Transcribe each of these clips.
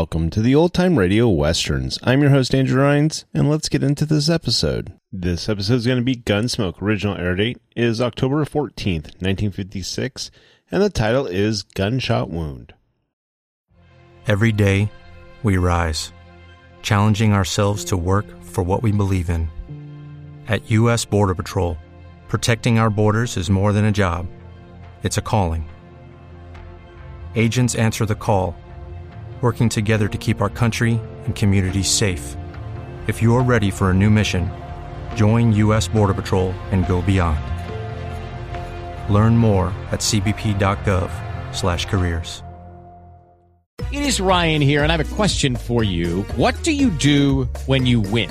Welcome to the Old Time Radio Westerns. I'm your host, Andrew Rhynes, and let's get into this episode. This episode is going to be Gunsmoke. Original air date is October 14th, 1956, and the title is Gunshot Wound. Every day, we rise, challenging ourselves to work for what we believe in. At U.S. Border Patrol, protecting our borders is more than a job, it's a calling. Agents answer the call working together to keep our country and communities safe. If you are ready for a new mission, join U.S. Border Patrol and go beyond. Learn more at cbp.gov/careers. It is Ryan here, and I have a question for you. What do you do when you win?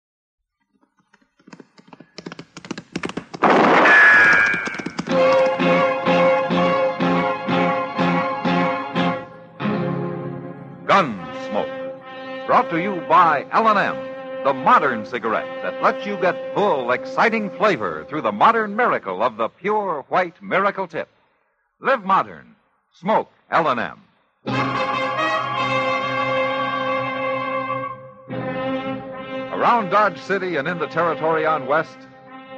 Gunsmoke. Brought to you by L&M, the modern cigarette that lets you get full, exciting flavor through the modern miracle of the pure white miracle tip. Live modern. Smoke L&M. Around Dodge City and in the territory on West,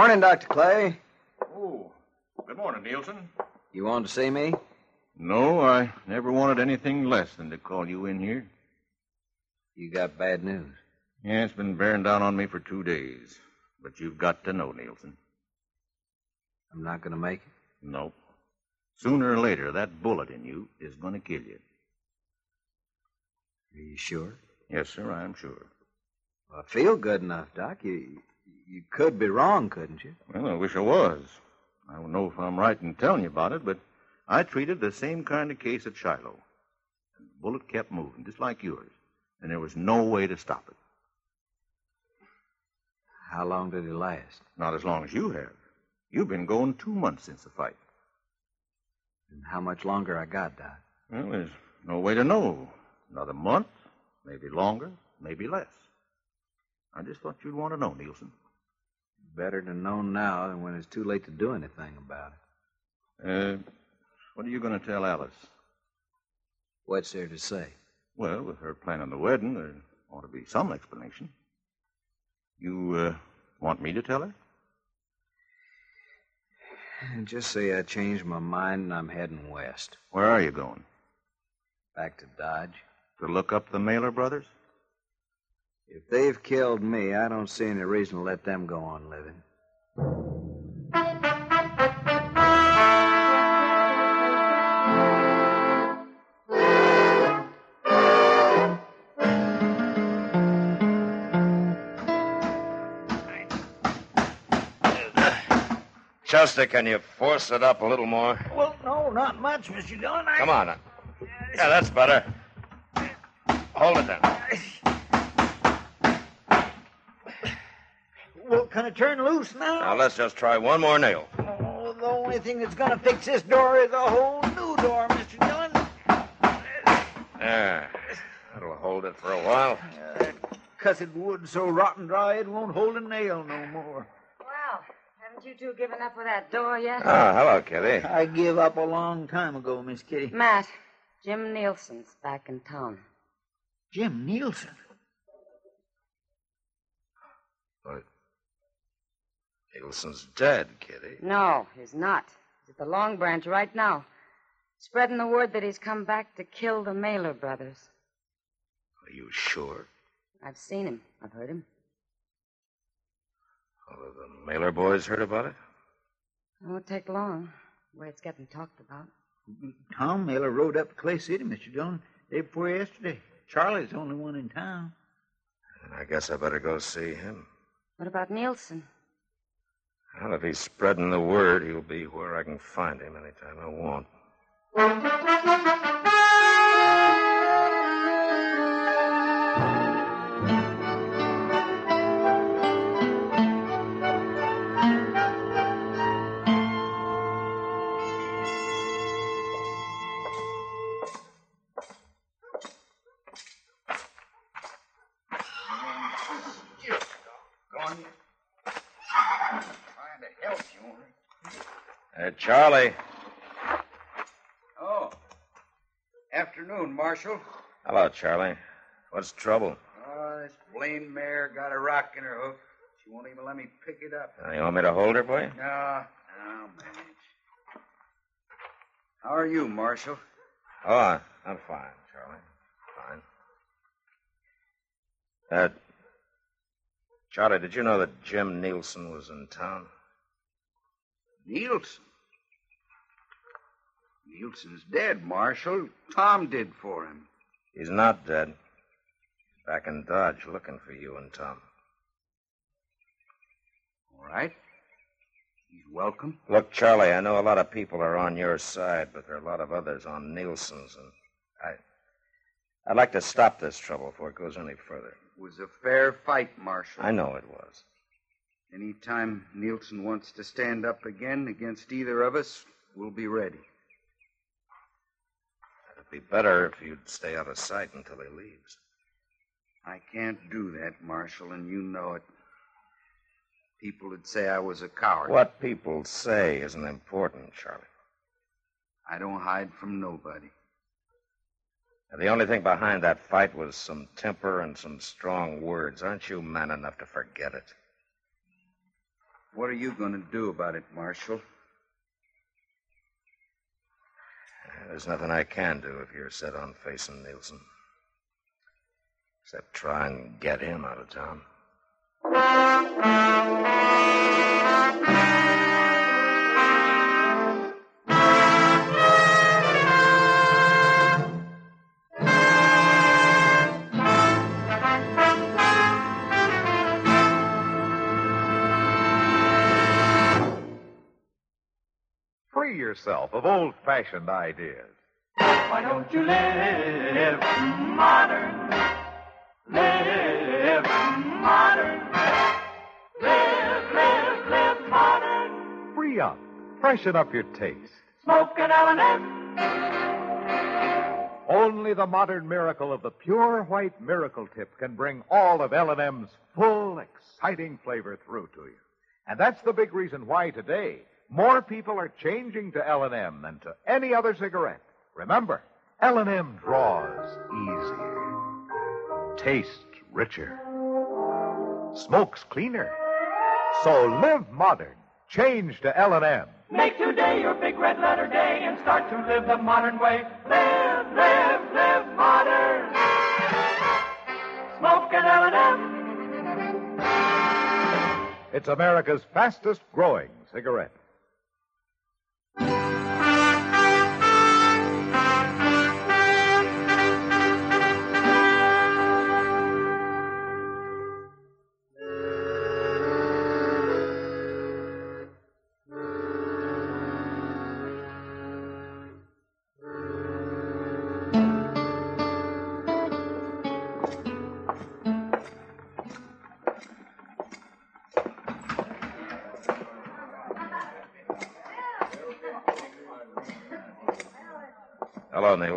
Morning, Dr. Clay. Oh, good morning, Nielsen. You wanted to see me? No, I never wanted anything less than to call you in here. You got bad news. Yeah, it's been bearing down on me for two days. But you've got to know, Nielsen. I'm not going to make it. Nope. Sooner or later, that bullet in you is going to kill you. Are you sure? Yes, sir, I'm sure. Well, I feel good enough, Doc. You you could be wrong, couldn't you? Well, I wish I was. I don't know if I'm right in telling you about it, but I treated the same kind of case at Shiloh. And the bullet kept moving, just like yours. and there was no way to stop it. How long did it last? Not as long as you have. You've been going two months since the fight. And how much longer I got, Doc? Well, there's no way to know. Another month, maybe longer, maybe less. I just thought you'd want to know, Nielsen. Better to know now than when it's too late to do anything about it. Uh, what are you going to tell Alice? What's there to say? Well, with her planning the wedding, there ought to be some explanation. You uh, want me to tell her? Just say I changed my mind and I'm heading west. Where are you going? Back to Dodge. To look up the Mailer brothers? If they've killed me, I don't see any reason to let them go on living. Chester, can you force it up a little more? Well, no, not much, Mr. Dillon. I... Come on. now. Yeah, that's better. Hold it then. Can it turn loose now? Now let's just try one more nail. Oh, the only thing that's going to fix this door is a whole new door, Mr. Dillon. There. That'll hold it for a while. Uh, that cussed wood so rotten dry it won't hold a nail no more. Well, haven't you two given up with that door yet? Ah, hello, Kitty. I give up a long time ago, Miss Kitty. Matt, Jim Nielsen's back in town. Jim Nielsen? But Nielsen's dead, Kitty. No, he's not. He's at the Long Branch right now, spreading the word that he's come back to kill the Mailer brothers. Are you sure? I've seen him. I've heard him. Well, have the Mailer boys heard about it? It won't take long. The way it's getting talked about. Tom Mailer rode up to Clay City, Mr. Dillon, day before yesterday. Charlie's the only one in town. And I guess I better go see him. What about Nielsen? Well, if he's spreading the word, he'll be where I can find him anytime I want. Charlie. Oh. Afternoon, Marshal. Hello, Charlie. What's the trouble? Oh, this blamed mare got a rock in her hoof. She won't even let me pick it up. Uh, you want me to hold her, boy? No, I'll manage. How are you, Marshal? Oh, I'm fine, Charlie. Fine. Uh, Charlie, did you know that Jim Nielsen was in town? Nielsen? Nielsen's dead, Marshal. Tom did for him. He's not dead. Back in Dodge looking for you and Tom. All right. He's welcome. Look, Charlie, I know a lot of people are on your side, but there are a lot of others on Nielsen's, and I. I'd like to stop this trouble before it goes any further. It was a fair fight, Marshal. I know it was. Any time Nielsen wants to stand up again against either of us, we'll be ready. It'd be better if you'd stay out of sight until he leaves. I can't do that, Marshal, and you know it. People would say I was a coward. What people say isn't important, Charlie. I don't hide from nobody. And the only thing behind that fight was some temper and some strong words. Aren't you man enough to forget it? What are you going to do about it, Marshal? There's nothing I can do if you're set on facing Nielsen. Except try and get him out of town. free yourself of old fashioned ideas. Why don't you live modern? Live modern. Live, live, live modern. Free up. Freshen up your taste. Smoke an L&M. Only the modern miracle of the pure white miracle tip can bring all of L&M's full, exciting flavor through to you. And that's the big reason why today more people are changing to L&M than to any other cigarette. Remember, L&M draws easier, tastes richer, smokes cleaner. So live modern. Change to L&M. Make today your big red letter day and start to live the modern way. Live, live, live modern. Smoking L&M. It's America's fastest growing cigarette.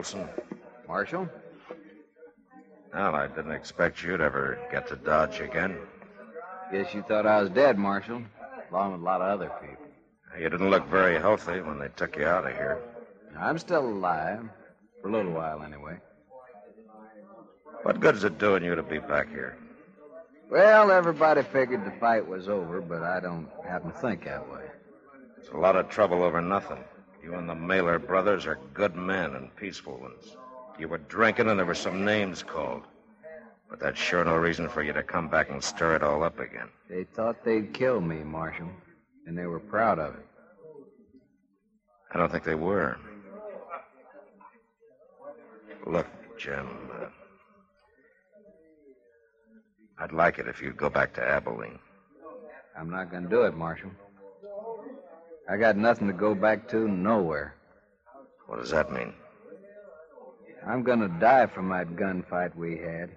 Nielsen. Marshal? Well, I didn't expect you'd ever get to Dodge again. Guess you thought I was dead, Marshal, along with a lot of other people. You didn't look very healthy when they took you out of here. I'm still alive. For a little while, anyway. What good's it doing you to be back here? Well, everybody figured the fight was over, but I don't happen to think that way. It's a lot of trouble over nothing. You and the Mailer brothers are good men and peaceful ones. You were drinking and there were some names called. But that's sure no reason for you to come back and stir it all up again. They thought they'd kill me, Marshal, and they were proud of it. I don't think they were. Look, Jim, uh, I'd like it if you'd go back to Abilene. I'm not going to do it, Marshal. I got nothing to go back to nowhere. What does that mean? I'm going to die from that gunfight we had.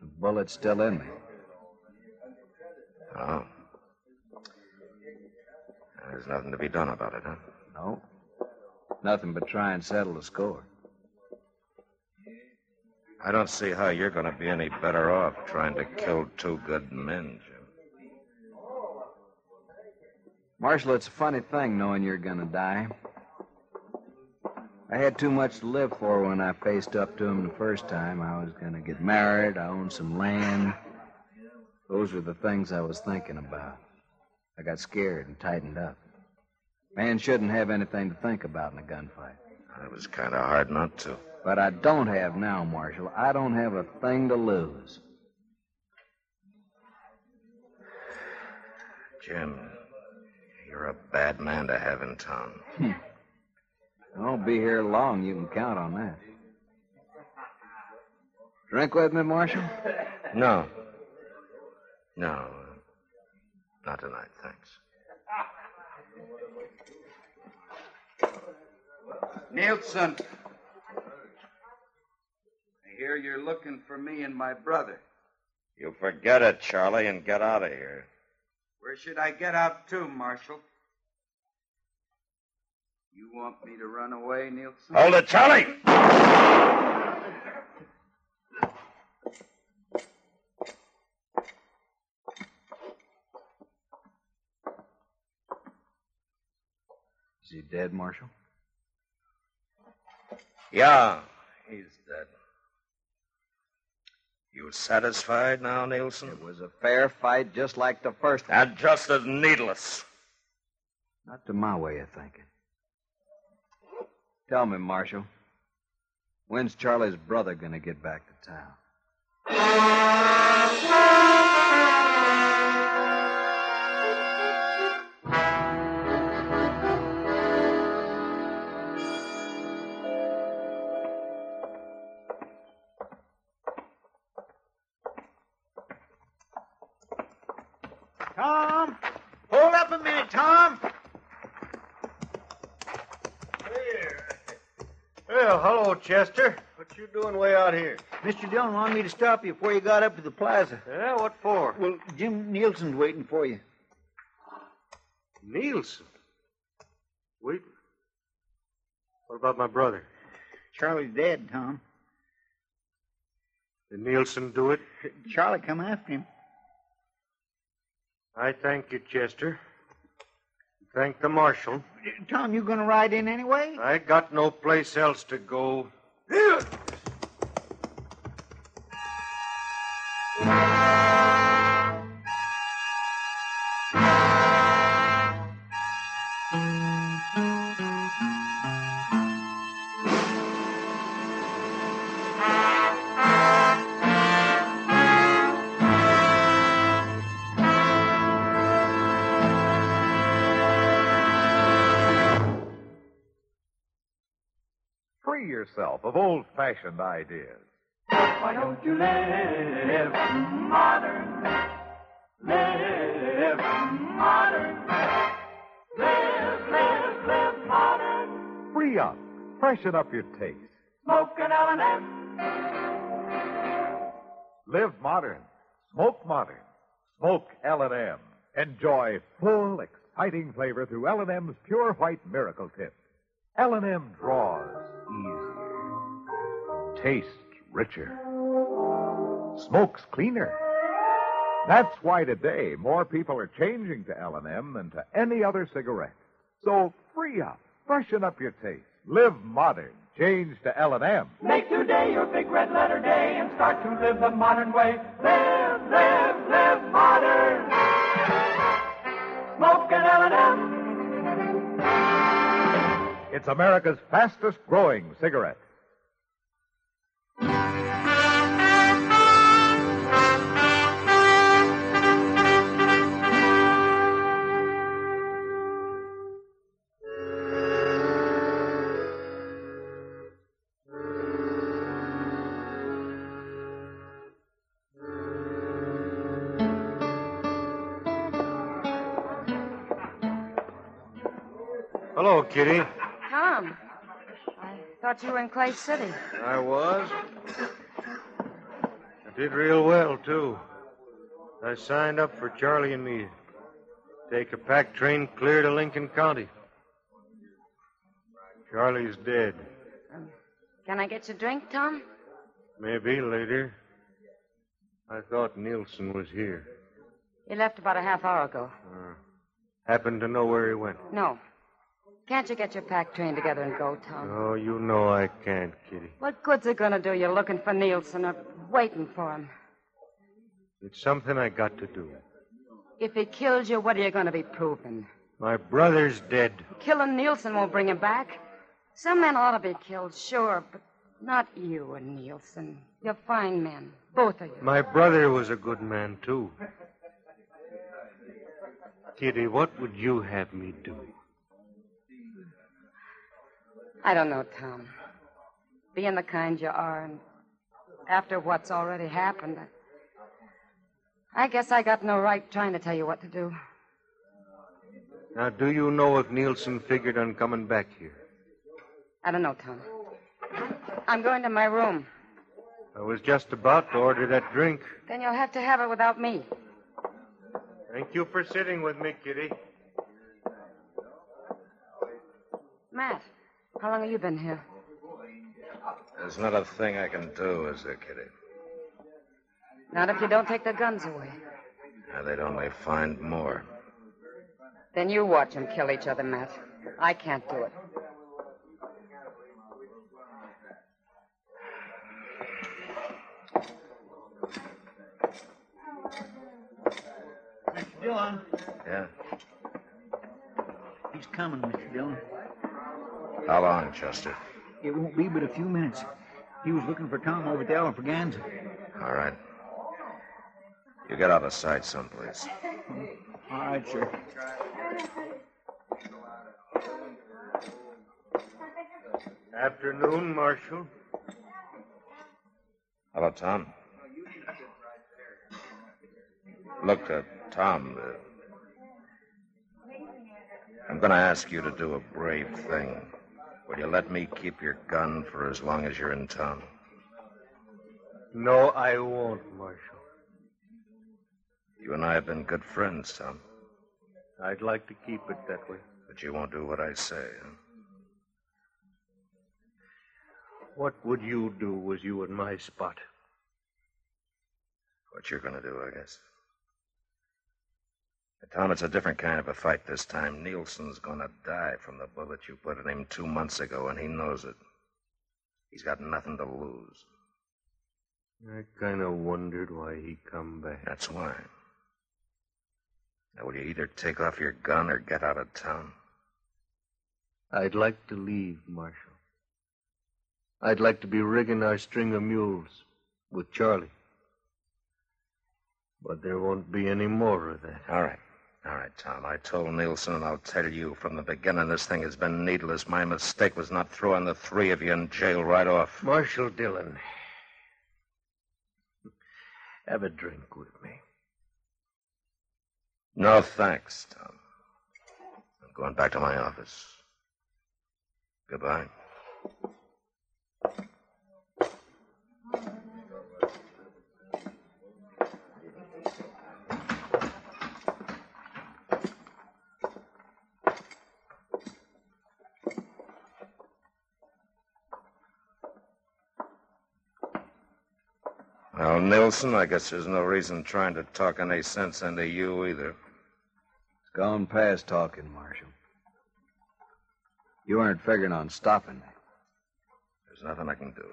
The bullet's still in me. Oh. There's nothing to be done about it, huh? No. Nothing but try and settle the score. I don't see how you're going to be any better off trying to kill two good men, Jim. Marshal, it's a funny thing knowing you're to die. I had too much to live for when I faced up to him the first time. I was to get married, I owned some land. Those were the things I was thinking about. I got scared and tightened up. Man shouldn't have anything to think about in a gunfight. It was kind of hard not to. But I don't have now, Marshal. I don't have a thing to lose. Jim, you're a bad man to have in town. I won't be here long. You can count on that. Drink with me, Marshal? No. No. uh, Not tonight, thanks. Nielsen. I hear you're looking for me and my brother. You forget it, Charlie, and get out of here. Where should I get out to, Marshal? You want me to run away, Nielsen? Hold it, Charlie! Is he dead, Marshal? Yeah, he's dead. You satisfied now, Nielsen? It was a fair fight, just like the first one. And just as needless. Not to my way of thinking. Tell me, Marshal, when's Charlie's brother going to get back to town? Chester. What you doing way out here? Mr. Dillon wanted me to stop you before you got up to the plaza. Yeah, what for? Well, Jim Nielsen's waiting for you. Nielsen. Weeper? What about my brother? Charlie's dead, Tom. Did Nielsen do it? Charlie come after him. I thank you, Chester. Thank the marshal. Tom, you gonna ride in anyway? I got no place else to go. Old fashioned ideas. Why don't you live modern? Live modern. Live, live, live modern. Free up. Freshen up your taste. Smoke an L&M. Live modern. Smoke modern. Smoke L&M. Enjoy full, exciting flavor through L&M's pure white miracle tip. L&M draws easier. Tastes richer. Smokes cleaner. That's why today more people are changing to L&M than to any other cigarette. So free up. Freshen up your taste. Live modern. Change to L&M. Make today your big red letter day and start to live the modern way. Live, live, live modern. Smoke an L&M. It's America's fastest growing cigarette. Kitty. Tom, I thought you were in Clay City. I was. I did real well, too. I signed up for Charlie and me. Take a pack train clear to Lincoln County. Charlie's dead. Can I get you a drink, Tom? Maybe later. I thought Nielsen was here. He left about a half hour ago. Uh, happened to know where he went. No. Can't you get your pack train together and go, Tom? Oh, you know I can't, Kitty. What good's it gonna do you looking for Nielsen or waiting for him? It's something I got to do. If he kills you, what are you gonna be proving? My brother's dead. Killing Nielsen won't bring him back. Some men ought to be killed, sure, but not you and Nielsen. You're fine men, both of you. My brother was a good man, too. Kitty, what would you have me do? I don't know, Tom. Being the kind you are, and after what's already happened, I, guess I got no right trying to tell you what to do. Now, do you know if Nielsen figured on coming back here? I don't know, Tom. I'm going to my room. I was just about to order that drink. Then you'll have to have it without me. Thank you for sitting with me, Kitty. Matt, how long have you been here? There's not a thing I can do, is there, Kitty? Not if you don't take the guns away. Now, they'd only find more. Then you watch them kill each other, Matt. I can't do it. Mr. Dillon. Yeah? He's coming, Mr. Dillon. How long, Chester? It won't be but a few minutes. He was looking for Tom over at the Alfraganza. All right. You get out of sight someplace. All right, sir. Afternoon, Marshal. Hello, Tom. Look, uh, Tom, uh, I'm going to ask you to do a brave thing. Will you let me keep your gun for as long as you're in town? No, I won't, Marshal. You and I have been good friends, Tom. I'd like to keep it that way. But you won't do what I say, huh? What would you do was you in my spot? What you're going to do, I guess. But Tom, it's a different kind of a fight this time. Nielsen's to die from the bullet you put in him two months ago, and he knows it. He's got nothing to lose. I kind of wondered why he come back. That's why. Now, will you either take off your gun or get out of town? I'd like to leave, Marshal. I'd like to be rigging our string of mules with Charlie. But there won't be any more of that. All right. All right, Tom. I told Nielsen, and I'll tell you from the beginning this thing has been needless. My mistake was not throwing the three of you in jail right off. Marshal Dillon, have a drink with me. No thanks, Tom. I'm going back to my office. Goodbye. Well, Nielsen, I guess there's no reason trying to talk any sense into you either. It's gone past talking, Marshal. You aren't figuring on stopping me. There's nothing I can do.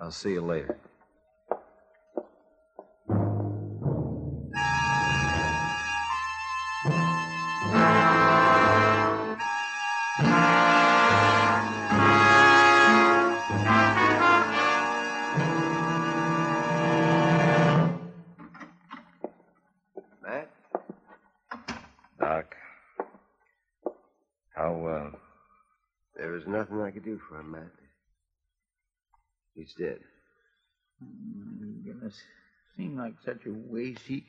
I'll see you later. He's dead. Goodness, It seemed like such a waste. He,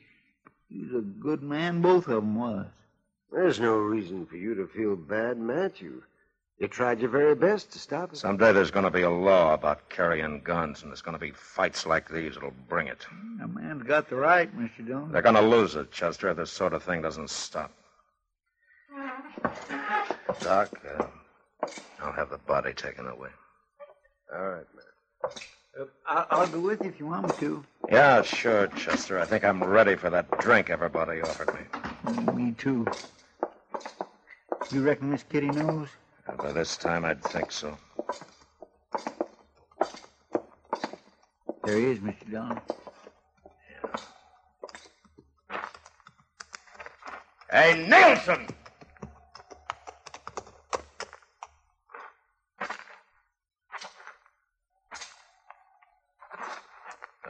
he was a good man, both of them was. There's no reason for you to feel bad, Matt. You, you tried your very best to stop it. Someday there's going to be a law about carrying guns, and there's going to be fights like these that'll bring it. A man's got the right, Mr. Dillon. They're going to lose it, Chester, if this sort of thing doesn't stop. Doc, uh, I'll have the body taken away. All right, Matt. Uh, I- I'll go with you if you want me to. Yeah, sure, Chester. I think I'm ready for that drink everybody offered me. Me too. You reckon Miss Kitty knows? And by this time, I'd think so. There he is, Mr. Dillon. Hey, Nielsen!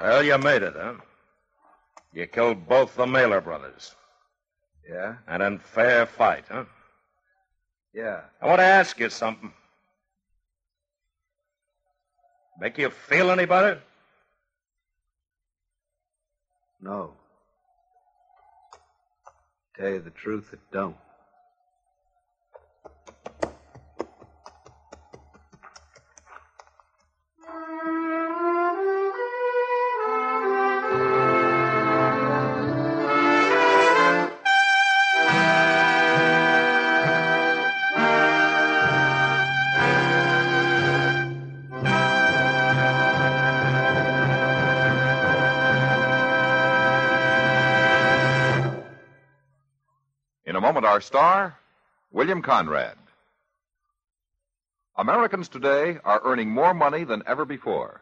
Well, you made it, huh? You killed both the Mailer brothers. Yeah? And in fair fight, huh? Yeah. I want to ask you something. Make you feel any better? No. Tell you the truth, it don't. In a moment, our star, William Conrad. Americans today are earning more money than ever before.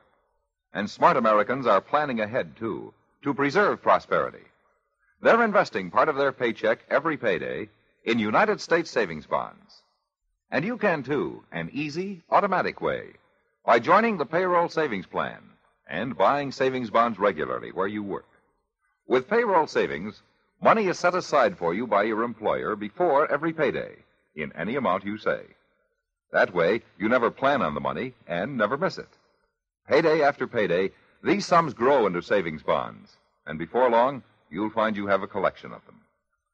And smart Americans are planning ahead, too, to preserve prosperity. They're investing part of their paycheck every payday in United States savings bonds. And you can, too, an easy, automatic way, by joining the payroll savings plan and buying savings bonds regularly where you work. With payroll savings, money is set aside for you by your employer before every payday, in any amount you say. That way, you never plan on the money and never miss it. Payday after payday, these sums grow into savings bonds, and before long, you'll find you have a collection of them.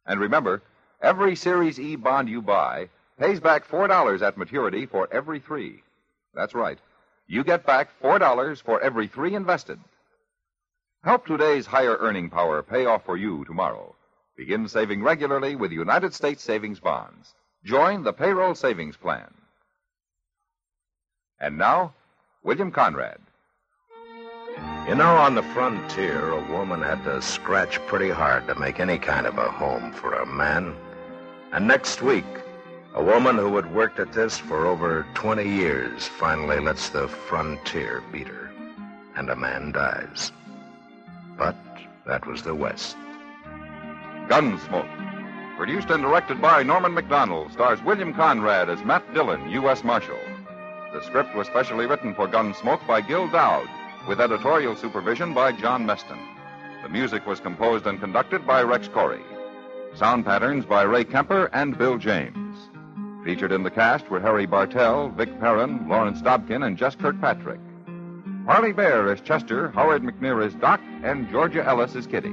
And remember, every Series E bond you buy pays back $4 at maturity for every three. That's right. You get back $4 for every three invested. Help today's higher earning power pay off for you tomorrow. Begin saving regularly with United States savings bonds. Join the payroll savings plan. And now, William Conrad. You know, on the frontier, a woman had to scratch pretty hard to make any kind of a home for a man. And next week, a woman who had worked at this for over 20 years finally lets the frontier beat her. And a man dies. But that was the West. Gunsmoke. Produced and directed by Norman Macdonnell, stars William Conrad as Matt Dillon, U.S. Marshal. The script was specially written for Gunsmoke by Gil Doud, with editorial supervision by John Meston. The music was composed and conducted by Rex Koury. Sound patterns by Ray Kemper and Bill James. Featured in the cast were Harry Bartell, Vic Perrin, Lawrence Dobkin, and Jess Kirkpatrick. Parley Baer is Chester, Howard McNear is Doc, and Georgia Ellis is Kitty.